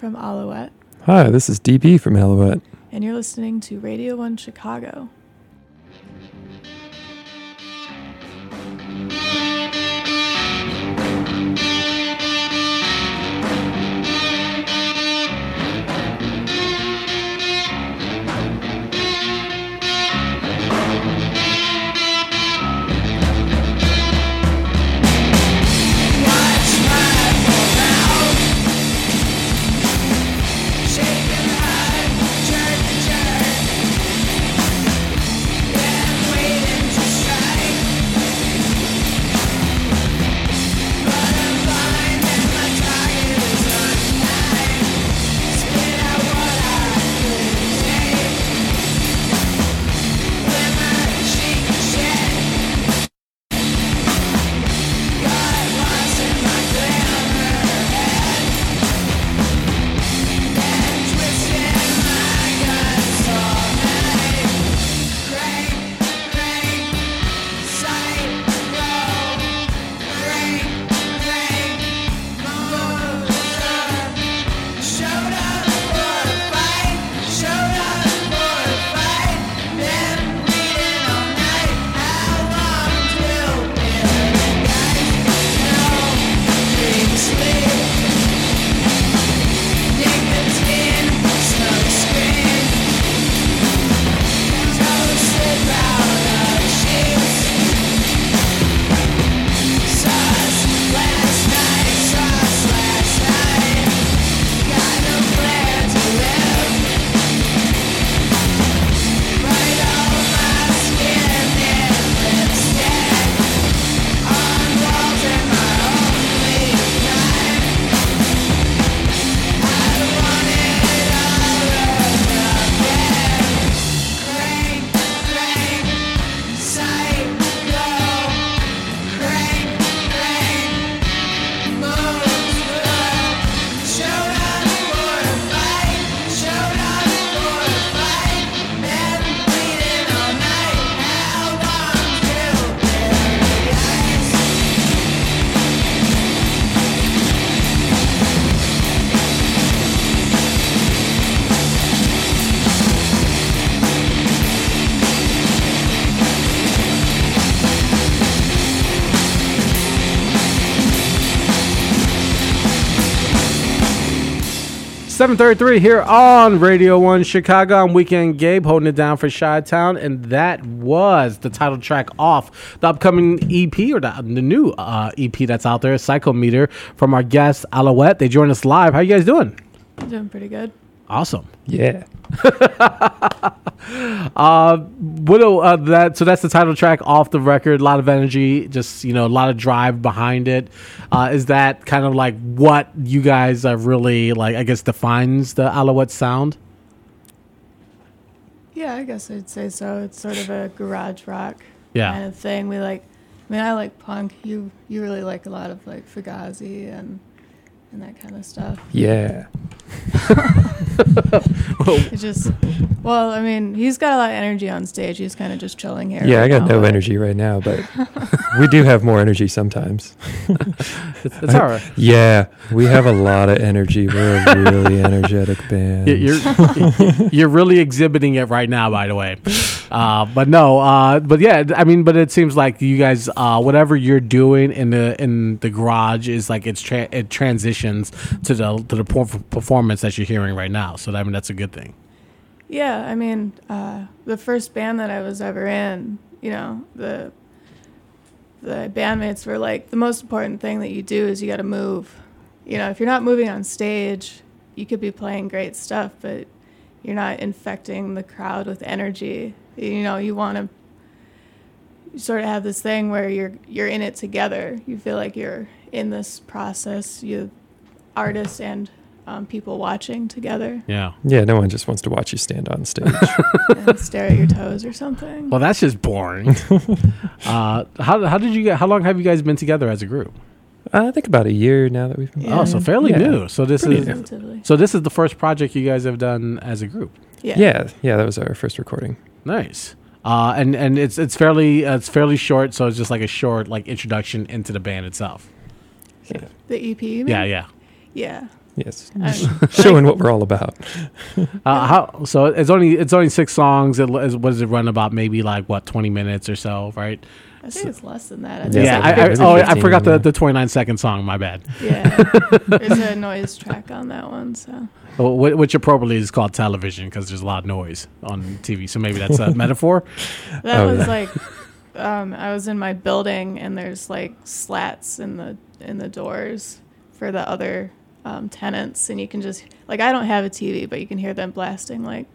Hi, this is Jen from Alouette, Hi, this is DB from Alouette. and you're listening to Radio 1 Chicago. Seven thirty-three here on Radio One Chicago. I'm Weekend Gabe holding it down for Chi Town, and that was the title track off the upcoming EP or the, the new uh, EP that's out there, Psychomotor, from our guest Alouette. They joined us live. How you guys doing? Doing pretty good. Awesome. Yeah. Uh, what do- uh, that? So that's the title track off the record. A lot of energy, just you know, a lot of drive behind it. Uh, is that kind of like what you guys are really like? I guess defines the Alouette sound. Yeah, I guess I'd say so. It's sort of a garage rock Yeah. kind of thing. We like, I mean, I like punk. You you really like a lot of like Fugazi and and that kind of stuff. Yeah. It just, well, I mean, he's got a lot of energy on stage. He's kind of just chilling here. Yeah, I right got now, no but- energy right now, but we do have more energy sometimes. It's, it's all right. Yeah, we have a lot of energy. We're a really energetic band. You- You're you're really exhibiting it right now, by the way. Uh, but no, uh, but yeah, I mean, but it seems like you guys, uh, whatever you're doing in the in the garage is like it's tra- it transitions to the to the por- performance that you're hearing right now. So I mean, that's a good thing. Yeah, I mean, uh, the first band that I was ever in, you know, the the bandmates were like, the most important thing that you do is you got to move. You know, if you're not moving on stage, you could be playing great stuff, but you're not infecting the crowd with energy. You know, you want to sort of have this thing where you're you're in it together. You feel like you're in this process. You artists and um, people watching together Yeah. yeah, no one just wants to watch you stand on stage. and stare at your toes or something. Well, that's just boring. uh, how how did you get? How long have you guys been together as a group? I think about a year now that we've been. Yeah. Oh, so fairly Yeah. new. So this Pretty is new. So this is the first project you guys have done as a group. Yeah. Yeah, yeah, that was our first recording. Nice. Uh, and and it's it's fairly uh, it's fairly short, so it's just like a short like introduction into the band itself. The EP. You mean? Yeah, yeah. Yeah. Yes, I'm- showing what we're all about. Uh, how so? It's only it's only six songs. It, is- what does it run about? Maybe like what twenty minutes or so, right? I think it's less than that. I Yeah, think Yeah, I, I, oh, like I forgot the, yeah. the 29 second song. My bad. Yeah, there's a noise track on that one. So Oh, Which appropriately is called television because there's a lot of noise on TV. So maybe that's a metaphor. that Oh, was yeah. like, um, I was in my building and there's like slats in the in the doors for the other um, tenants, and you can just like I don't have a TV, but you can hear them blasting like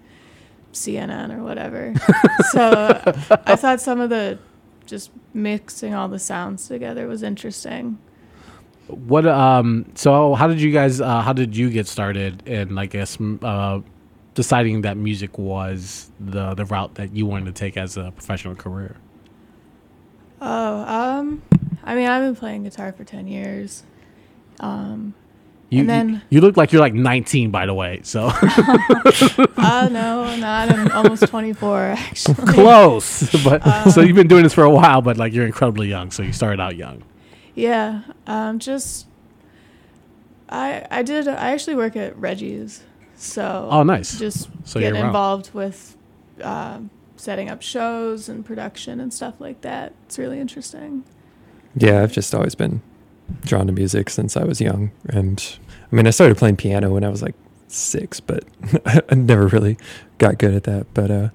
CNN or whatever. so I thought some of the just mixing all the sounds together was interesting. What um? So how did you guys? Uh, how did you get started in? I guess uh, deciding that music was the the route that you wanted to take as a professional career. Oh, um, I mean, I've been playing guitar for ten years. Um, You, And then- you, you look like you're like 19, by the way. So uh, no, not. I'm almost 24, actually. close. But Uh, so you've been doing this for a while, but like you're incredibly young. So you started out young. Yeah, um, just I I did. I actually work at Reggie's, so Oh, nice. just So get you're around. involved with um, setting up shows and production and stuff like that. It's really interesting. Yeah, I've just always been drawn to music since I was young, and I mean, I started playing piano when I was like six, but I never really got good at that. But uh,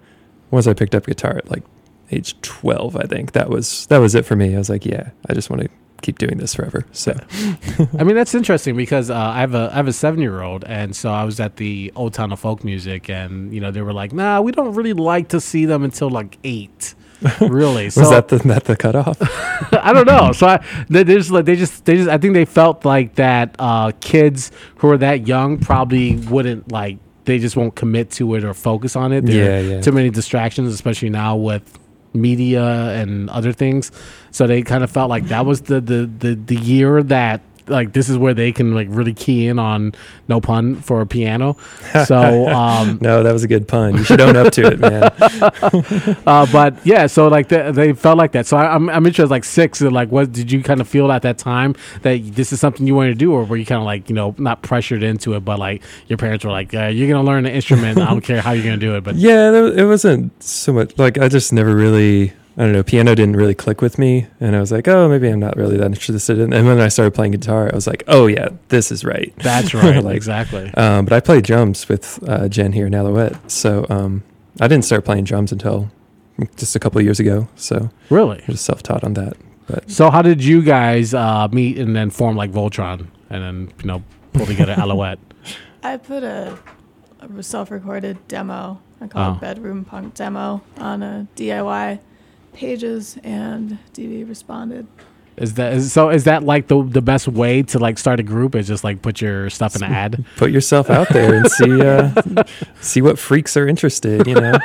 once I picked up guitar at like age twelve, I think that was that was it for me. I was like, yeah, I just want to keep doing this forever. So I mean, that's interesting because uh, I have a I have a seven year old, and so I was at the Old Town of Folk Music, and you know they were like, "Nah, we don't really like to see them until like eight. Really? was that the that the cutoff? I don't know. So I, they, they just like they just they just I think they felt like that uh, kids who are that young probably wouldn't like they just won't commit to it or focus on it. There Yeah, are yeah. Too many distractions, especially now with media and other things. So they kind of felt like that was the the the, the year that like this is where they can like really key in on no pun for a piano. So um no, that was a good pun. You should own up to it, man. uh, but yeah, so like they, they felt like that. So I, I'm I'm interested, like six. Like, what did you kind of feel at that time that this is something you wanted to do, or were you kind of like you know not pressured into it, but like your parents were like, uh, you're gonna learn the instrument. I don't care how you're gonna do it, but Yeah, it wasn't so much like I just never really. I don't know. Piano didn't really click with me, and I was like, "Oh, maybe I'm not really that interested in." And then I started playing guitar, I was like, "Oh yeah, this is right." that's right, Like, exactly. Um, but I played drums with uh, Jen here in Alouette, so um, I didn't start playing drums until just a couple of years ago. So Really. I was self-taught on that. But So how did you guys uh, meet and then form like Voltron and then you know pull together Alouette? I put a, a self-recorded demo. I call Oh. it Bedroom Punk Demo on a DIY pages, and DB responded. Is that is, so? Is that like the the best way to like start a group? Is just like put your stuff in an ad? put yourself out there and see uh, see what freaks are interested. You know,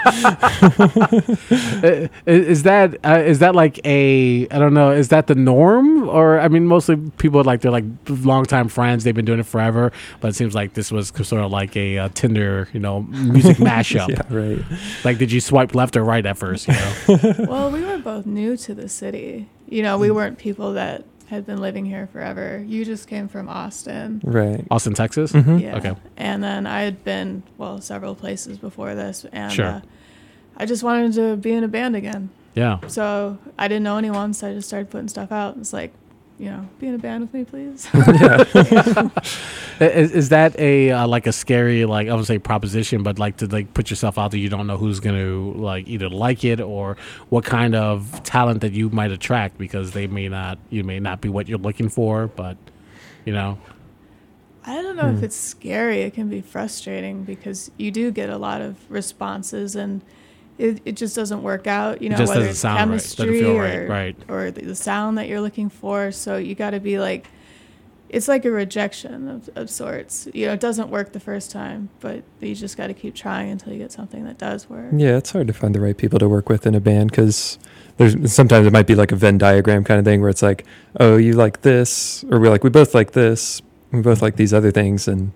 is that uh, is that like a I don't know is that the norm or I mean mostly people like they're like longtime friends they've been doing it forever but it seems like this was sort of like a uh, Tinder you know music mashup yeah, right. like did you swipe left or right at first you know well, we were both new to the city. You know, we weren't people that had been living here forever. You just came from Austin. Right. Austin Texas Mhm. Yeah. Okay. And then I had been, well, several places before this. And Sure. uh, I just wanted to be in a band again. yeah So I didn't know anyone, so I just started putting stuff out. It's like, you know, be in a band with me, please. is, is that a uh, like a scary like I would say proposition but like to like put yourself out there you don't know who's gonna like either like it or what kind of talent that you might attract because they may not you may not be what you're looking for but you know I don't know Hmm. if it's scary. It can be frustrating because you do get a lot of responses and it, it just doesn't work out, you know, just whether doesn't it's sound right. Doesn't chemistry feel or, right, right. or the, the sound that you're looking for. So you got to be like, it's like a rejection of, of sorts. You know, it doesn't work the first time, but you just got to keep trying until you get something that does work. Yeah, it's hard to find the right people to work with in a band because there's sometimes it might be like a Venn diagram kind of thing where it's like, oh, you like this, or we're like we both like this, we both like these other things, and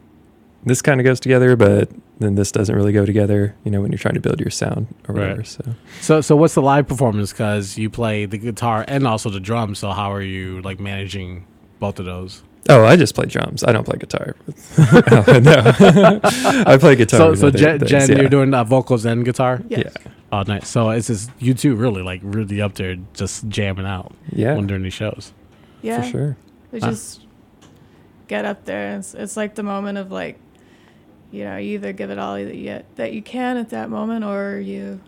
this kind of goes together, but then this doesn't really go together. You know, when you're trying to build your sound or Right. whatever. So so so what's the live performance because you play the guitar and also the drums so how are you like managing both of those Oh, I just play drums. I don't play guitar. Oh, no, I play guitar. So, so Jen, things, Jen yeah. you're doing uh, vocals and guitar. Yes. Yeah. Oh, nice. So it's just you two really like really up there just jamming out Yeah, when during these shows. Yeah. for sure. We Huh? just get up there. It's, it's like the moment of like, you know, you either give it all that you, that you can at that moment or you,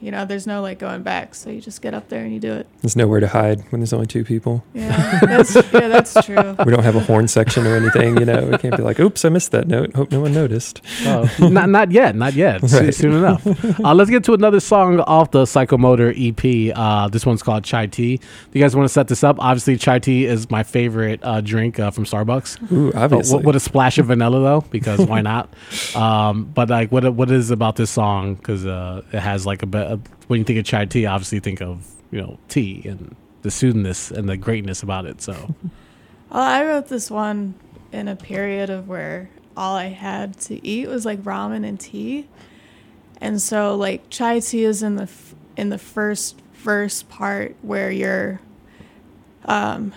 you know, there's no like going back. So you just get up there and you do it. There's nowhere to hide when there's only two people. Yeah, that's, yeah, that's true. We don't have a horn section or anything. You know, we can't be like, "Oops, I missed that note. Hope no one noticed." Oh, not not yet, not yet. S- Right. Soon enough. Uh, let's get to another song off the Psychomotor EP. Uh, this one's called Chai Tea. Do you guys want to set this up? Obviously, chai tea is my favorite uh, drink uh, from Starbucks. Ooh, Uh, obviously. w- with a splash of vanilla though, because why not? Um, but like, what what is about this song? Because uh, it has like a, bit. A when you think of chai tea, obviously you think of you know tea and the soothingness and the greatness about it. So Well, I wrote this one in a period of where all I had to eat was like ramen and tea, and so like chai tea is in the f- in the first verse part where you're, um,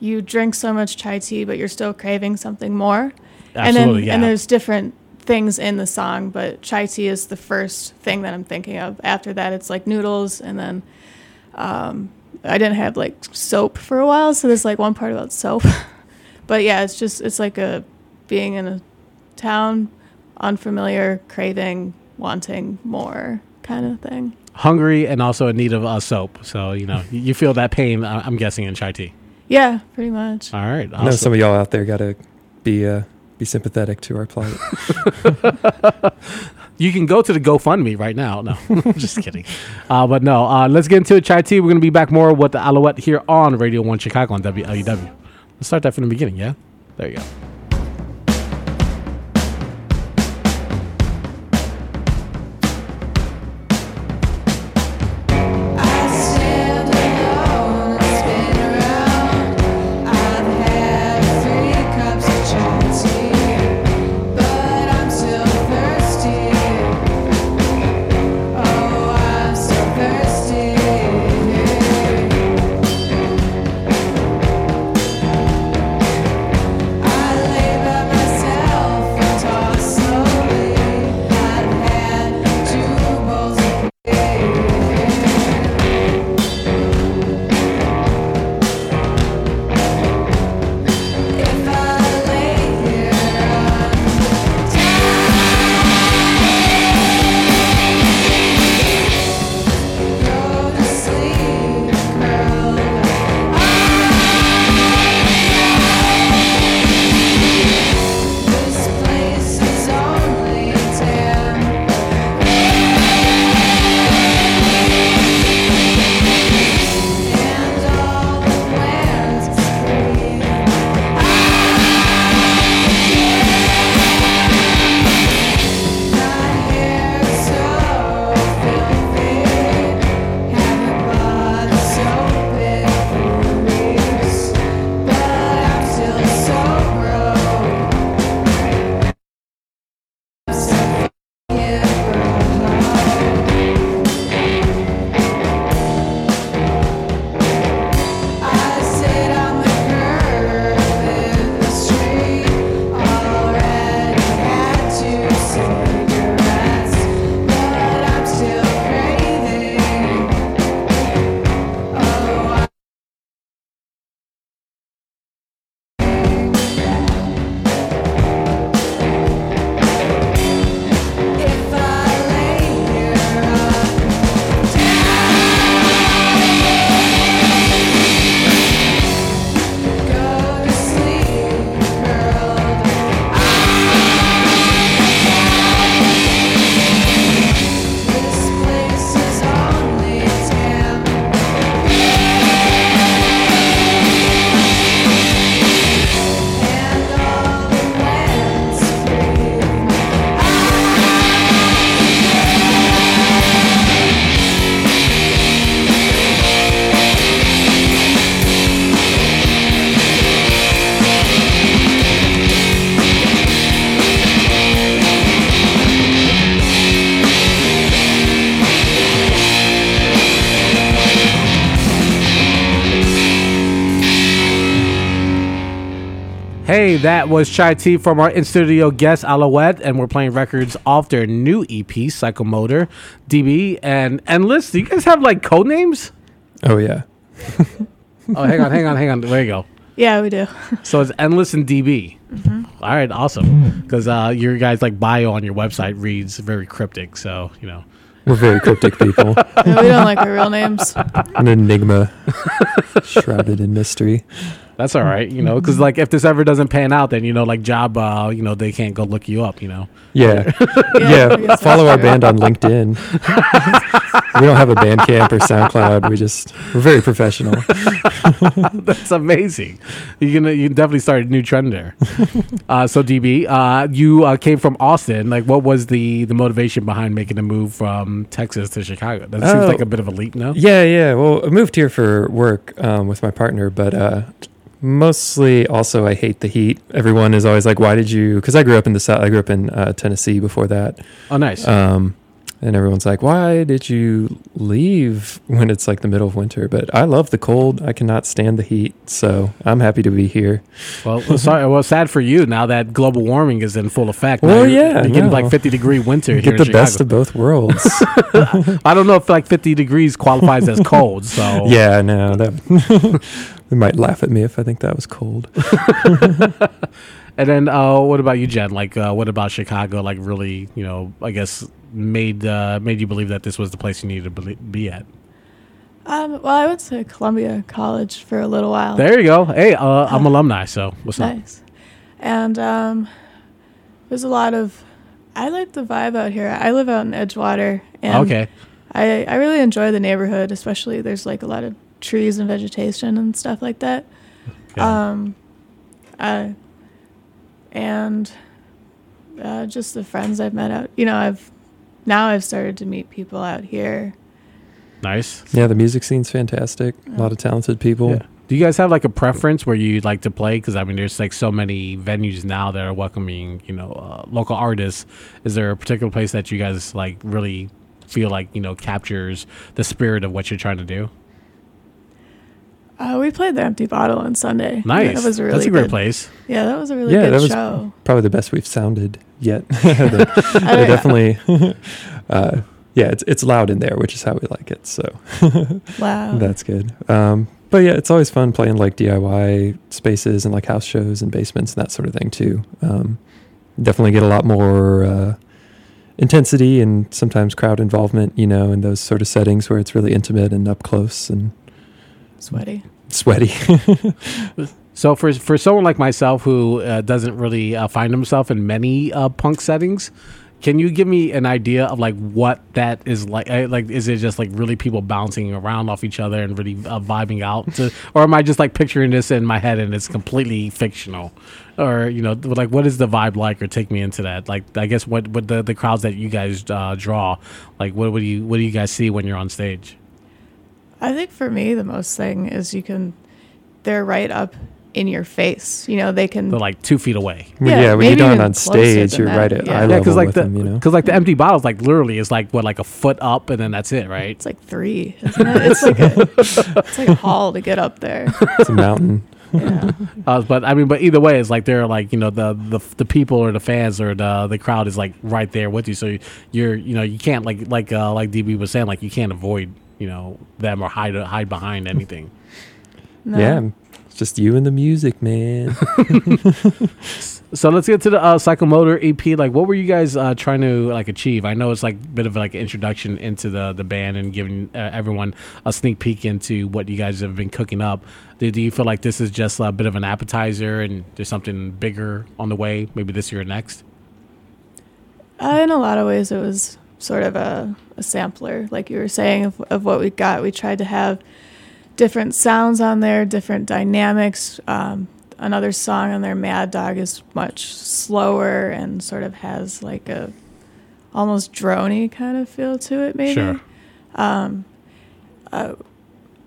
you drink so much chai tea, but you're still craving something more, and absolutely, then yeah. and there's different things in the song, but chai tea is the first thing that I'm thinking of. After that, it's like noodles, and then. Um, I didn't have like soap for a while, so there's like one part about soap. but yeah, it's just it's like a being in a town, unfamiliar, craving, wanting more kind of thing. hungry and also in need of uh, soap. So you know you you feel that pain. uh, I'm guessing in chai tea. Yeah, pretty much. All right, I know some of y'all out there got to be uh, be sympathetic to our plight. You can go to the GoFundMe right now. No, just kidding. Uh, but no, uh, let's get into it. Chai. We're gonna be back more with the Alouette here on Radio One Chicago on WLUW. Let's start that from the beginning. Yeah, there you go. Hey, that was Chai Tea from our in studio guest Alouette, and we're playing records off their new EP, Psychomotor, DB, and Endless. Do you guys have like code names? Oh yeah. Oh, hang on, hang on, hang on. There you go. Yeah, we do. So it's Endless and DB. All right, awesome. Because uh, your guys' like bio on your website reads very cryptic, so you know. We're very cryptic people. Yeah, we don't like our real names. An enigma shrouded in mystery. That's all right, you know, because like if this ever doesn't pan out, then you know, like job, uh, you know, they can't go look you up, you know. Yeah. I Yeah. Follow our band on LinkedIn. we don't have a Bandcamp or SoundCloud. We just we're very professional. That's amazing. You can you definitely start a new trend there. uh, so DB, uh, you uh, came from Austin. Like, what was the the motivation behind making the move from Texas to Chicago? That seems Oh. like a bit of a leap, no? Yeah, yeah. Well, I moved here for work um, with my partner, but uh, mostly also I hate the heat. Everyone is always like, "Why did you?" Because I grew up in the south. I grew up in uh, Tennessee before that, Oh, nice. um, and everyone's like, "Why did you leave when it's like the middle of winter?" But I love the cold. I cannot stand the heat, so I'm happy to be here. well, well, sorry. Well, sad for you now that global warming is in full effect. Well, you're- yeah, you're getting no. like fifty degree winter here Get the best of both worlds. I don't know if like fifty degrees qualifies as cold. So yeah, no, that they might laugh at me if I think that was cold. And then, uh, what about you, Jen? Like, uh, what about Chicago? Like, really, you know, I guess made uh, made you believe that this was the place you needed to be at. Um, well, I went to Columbia College for a little while. There you go. Hey, uh, I'm alumni, so what's up? nice. And um, there's a lot of. I like the vibe out here. I live out in Edgewater, and Okay, I I really enjoy the neighborhood. Especially there's like a lot of trees and vegetation and stuff like that. Yeah. Um, uh, and uh, just the friends I've met out. You know, I've now I've started to meet people out here. nice. Yeah, the music scene's fantastic. A lot of talented people. Yeah. Do you guys have like a preference where you like to play? Because I mean, there's like so many venues now that are welcoming, you know, uh, local artists. Is there a particular place that you guys like really feel like you know captures the spirit of what you're trying to do? Uh, we played the Empty Bottle on Sunday. Nice. That was a really That's a great good, place. Yeah, that was a really Yeah, good that was- show. Probably the best we've sounded yet. they, I they definitely. uh, yeah, it's it's loud in there, which is how we like it. So Wow. that's good. Um, but yeah, it's always fun playing like DIY spaces and like house shows and basements and that sort of thing too. Um, definitely get a lot more uh, intensity and sometimes crowd involvement, you know, in those sort of settings where it's really intimate and up close and Sweaty. sweaty. So for for someone like myself who uh, doesn't really uh, find himself in many uh, punk settings, can you give me an idea of like what that is like? Uh, Like, is it just like really people bouncing around off each other and really uh, vibing out, to, or am I just like picturing this in my head and it's completely fictional? Or you know, like what is the vibe like? Or take me into that. Like, I guess what what the the crowds that you guys uh, draw, like what what do you what do you guys see when you're on stage? I think for me, the most thing is you can, they're right up in your face. You know, they can. They're like two feet away. Yeah, yeah, when you're maybe done on stage, you're that, right at yeah. eye Yeah, level Yeah, because like with the them, you know. because like the empty bottles, like literally is like what like a foot up and then that's it, right? it's like three, isn't it? It's like a, it's like a haul to get up there. It's a mountain. Yeah. Uh, but I mean, but either way, it's like they're like you know the the the people or the fans or the the crowd is like right there with you. So you're you know you can't like like uh, like DB was saying like you can't avoid you know them or hide hide behind anything. No. Yeah, it's just you and the music, man. So let's get to the uh, Psychomotor EP. Like, what were you guys uh, trying to like achieve? I know it's like a bit of like an introduction into the the band and giving uh, everyone a sneak peek into what you guys have been cooking up. Do, do you feel like this is just a bit of an appetizer and there's something bigger on the way? Maybe this year or next. Uh, in a lot of ways, it was sort of a, a sampler, like you were saying, of, of what we got. We tried to have different sounds on there, different dynamics. Um, another song on there, Mad Dog, is much slower and sort of has like a almost drony kind of feel to it, maybe. Sure. Um, uh,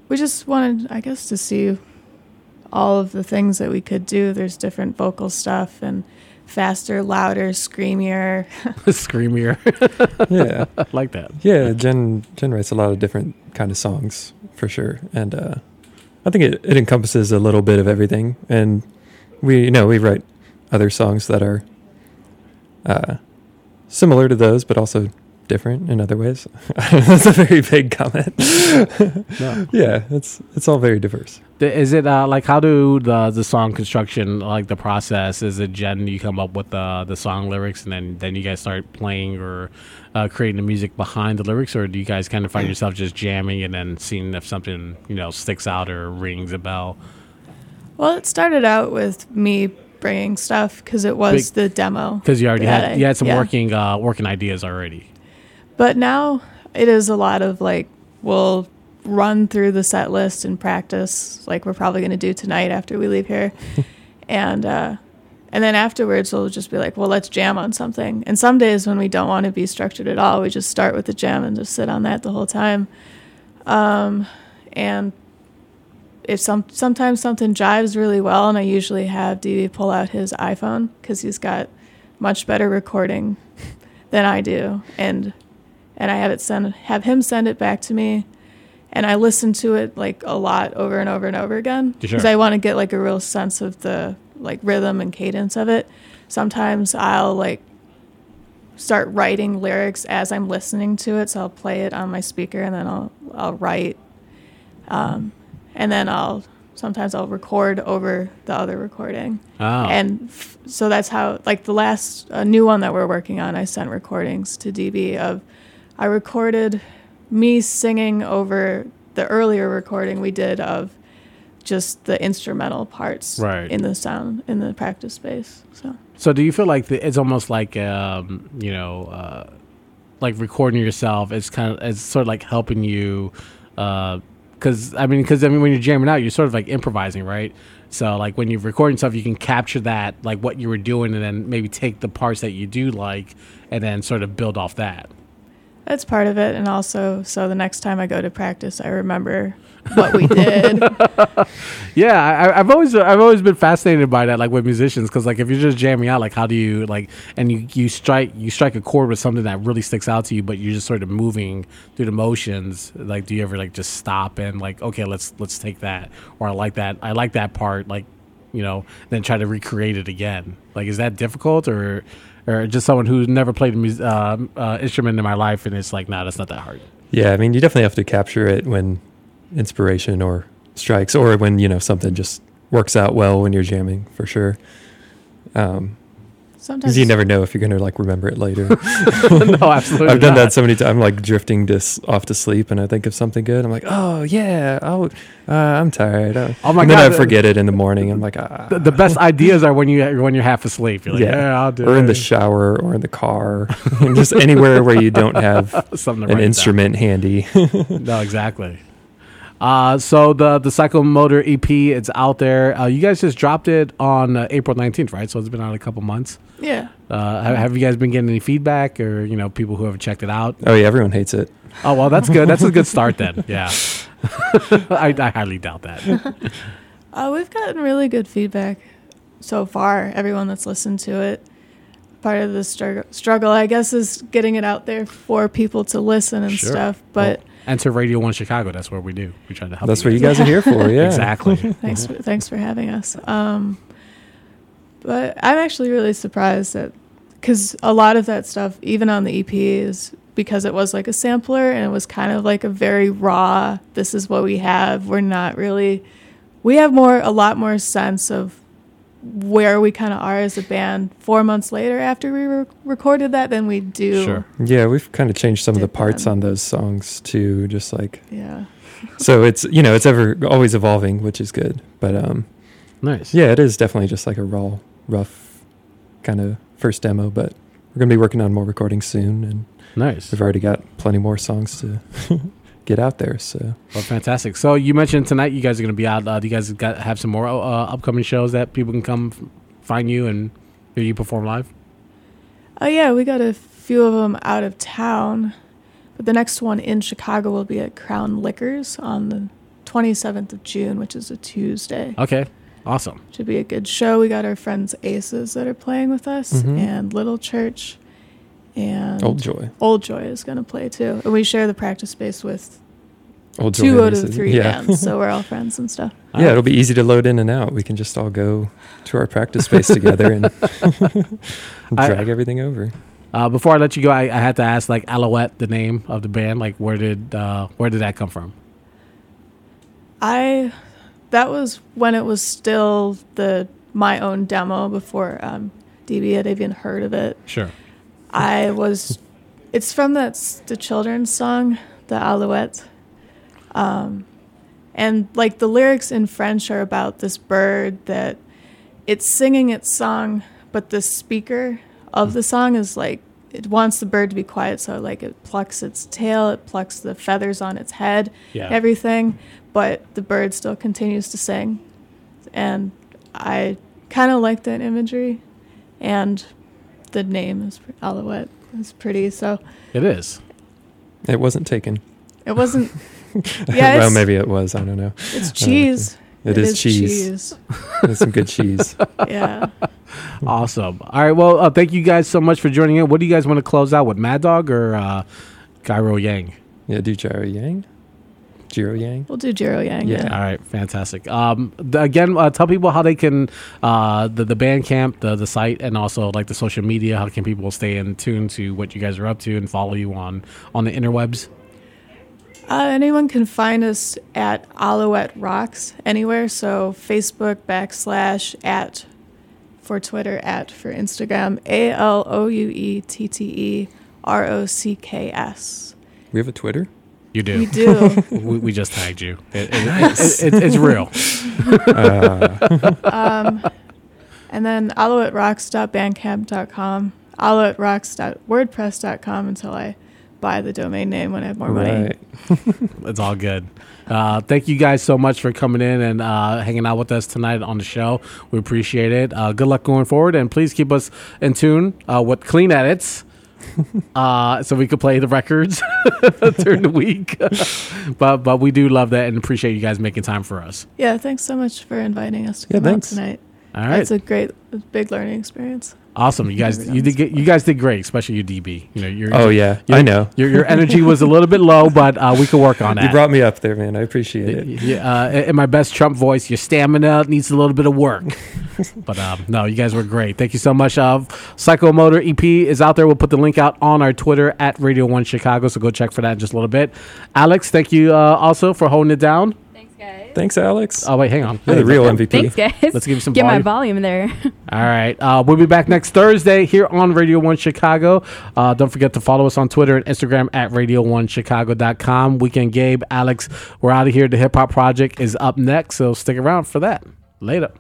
we just wanted, I guess, to see all of the things that we could do. There's different vocal stuff and faster, louder, screamier. Screamier. yeah, I like that. yeah. Jen Jen writes a lot of different kind of songs for sure, and uh, I think it, it encompasses a little bit of everything. And we you know we write other songs that are uh, similar to those, but also different in other ways. That's a very big comment. No. yeah, it's it's all very diverse. Is it uh, like how do the the song construction like the process? Is it Jen? You come up with the the song lyrics and then then you guys start playing or uh, creating the music behind the lyrics, or do you guys kind of find yourself just jamming and then seeing if something you know sticks out or rings a bell? Well, it started out with me bringing stuff because it was Big- the demo. Because you already that had you had some yeah. working uh, working ideas already. But now it is a lot of like we'll run through the set list and practice like we're probably going to do tonight after we leave here. and uh and then afterwards we'll just be like, "Well, let's jam on something." And some days when we don't want to be structured at all, we just start with the jam and just sit on that the whole time. Um and if some sometimes something jives really well and I usually have DB pull out his iPhone cuz he's got much better recording than I do and and I have it send have him send it back to me, and I listen to it like a lot over and over and over again because Sure. I want to get like a real sense of the like rhythm and cadence of it. Sometimes I'll like start writing lyrics as I'm listening to it, so I'll play it on my speaker and then I'll I'll write, um, and then I'll sometimes I'll record over the other recording. Oh, And f- so that's how, like the last uh, new one that we're working on, I sent recordings to DB of, I recorded me singing over the earlier recording we did of just the instrumental parts Right. in the sound in the practice space. So So do you feel like the, it's almost like um, you know, uh, like recording yourself? It's kind of it's sort of like helping you, because I mean, because I mean, when you're jamming out, you're sort of like improvising, right? So like when you're recording stuff, you can capture that like what you were doing, and then maybe take the parts that you do like, and then sort of build off that. That's part of it. And also, so the next time I go to practice, I remember what we did. Yeah, I, I've always I've always been fascinated by that, like with musicians, because like if you're just jamming out, like how do you like, and you you strike you strike a chord with something that really sticks out to you, but you're just sort of moving through the motions. Like, do you ever like just stop and like, okay, let's let's take that, or I like that, I like that part, like, you know, then try to recreate it again. Like, is that difficult, or or just someone who's never played a mus- uh, uh, instrument in my life, and it's like, nah, that's not that hard. Yeah, I mean, you definitely have to capture it when inspiration or strikes, or when you know something just works out well when you're jamming for sure. Um, Sometimes you never know if you're gonna like remember it later. no, absolutely. I've done not. that so many times. I'm like drifting this off to sleep, and I think of something good. I'm like, oh yeah, oh, uh, I'm tired. Uh, Oh my and then I forget it in the morning. I'm like, ah. the, the best ideas are when you when you're half asleep. You're like, yeah, I'll do or in the shower, or in the car, just anywhere where you don't have Something an write down. instrument handy. No, exactly. Uh, so the the Psychomotor EP, it's out there. Uh, you guys just dropped it on uh, April nineteenth, right? So it's been out a couple months. yeah. Uh, have, have you guys been getting any feedback, or you know, people who have checked it out? oh yeah, everyone hates it. Oh well, that's good. That's a good start then. Yeah, I, I highly doubt that. Uh, we've gotten really good feedback so far. Everyone that's listened to it. Part of the struggle, struggle, I guess, is getting it out there for people to listen and Sure. stuff. But Well, enter Radio One Chicago. That's what we do. We try to help. That's you what you guys. guys are here for. Yeah, Exactly. thanks, for, thanks for having us. Um, but I'm actually really surprised that because a lot of that stuff, even on the EP, is because it was like a sampler and it was kind of like a very raw. This is what we have. We're not really. We have more, a lot more sense of where we kind of are as a band four months later after we re- recorded that than we do. Sure. Yeah, we've kind of changed some of the parts them. on those songs too. Just like Yeah. so, it's you know it's ever always evolving, which is good. But um, Nice. yeah, it is definitely just like a raw, rough kind of first demo. But we're gonna be working on more recordings soon, and Nice. we've already got plenty more songs to get out there. So Well, fantastic. So you mentioned tonight you guys are going to be out. Uh, do you guys got have some more uh, upcoming shows that people can come f- find you and hear you perform live? Oh yeah, we got a few of them out of town, but the next one in Chicago will be at Crown Liquors on the 27th of June, which is a Tuesday. Okay, awesome. Should be a good show. We got our friends Aces that are playing with us, Mhm. and Little Church, and Old Joy. Old Joy is going to play too. And we share the practice space with Old two Joy out of the three yeah. bands, so we're all friends and stuff. Yeah, it'll be easy to load in and out. We can just all go to our practice space together and I- drag everything over. Uh, before I let you go, I, I had to ask, like Alouette, the name of the band, like where did uh, where did that come from? I that was when it was still the my own demo before um, DB had even heard of it. Sure. I was. It's from that the children's song, the Alouette. Um, and like the lyrics in French are about this bird that it's singing its song, but the speaker of the song is like it wants the bird to be quiet, so like it plucks its tail, it plucks the feathers on its head, Yeah. everything, but the bird still continues to sing. And I kind of like that imagery, and the name is Alouette is pretty, so It is. It wasn't taken. it wasn't. Yeah, well, maybe it was. I don't know. It's cheese. It is, cheese. cheese. It's some good cheese. Yeah. Awesome. All right. Well, uh, thank you guys so much for joining in. What do you guys want to close out with, Mad Dog or uh, Gyro Yang? Yeah, do Gyro Yang. Jiro Yang. We'll do Jiro Yang. Yeah. Yeah. All right, fantastic. Um, the, again, uh, tell people how they can uh, the the band camp, the the site, and also like the social media. How can people stay in tune to what you guys are up to and follow you on on the interwebs? Uh, anyone can find us at Alouette Rocks anywhere. So Facebook backslash at for Twitter at for Instagram A L O U E T T E R O C K S. We have a Twitter. You do. We do. we, we just tagged you. It, it, it, it, it's real. Uh, um, and then alouetterocks.bandcamp.com, alouetterocks.wordpress.com until I buy the domain name when I have more money. It's all good. Uh, thank you guys so much for coming in and uh, hanging out with us tonight on the show. We appreciate it. Uh, good luck going forward, and please keep us in tune uh, with clean edits. uh, so we could play the records during the week, but but we do love that and appreciate you guys making time for us. Yeah, thanks so much for inviting us to Yeah, come out tonight. All right, It's a great, big learning experience. Awesome. You guys, you did get, you guys did great, especially your DB. You know, your Oh yeah, your- I know. your your energy was a little bit low, but uh, we could work on that. You brought me up there, man. I appreciate it. Yeah, uh, in my best Trump voice, your stamina needs a little bit of work. but um, no, you guys were great. Thank you so much. Uh, Psychomotor EP is out there. We'll put the link out on our Twitter at Radio One Chicago. So go check for that in just a little bit. Alex, thank you uh, also for holding it down. Thanks, Alex. Oh wait, hang on. You're the real MVP. Thanks, guys. Let's give you some Get my volume. volume there. All right. Uh, we'll be back next Thursday here on Radio 1 Chicago. Uh, don't forget to follow us on Twitter and Instagram at Radio1Chicago.com. Weekend Gabe, Alex, we're out of here. The Hip Hop Project is up next, so stick around for that. Later.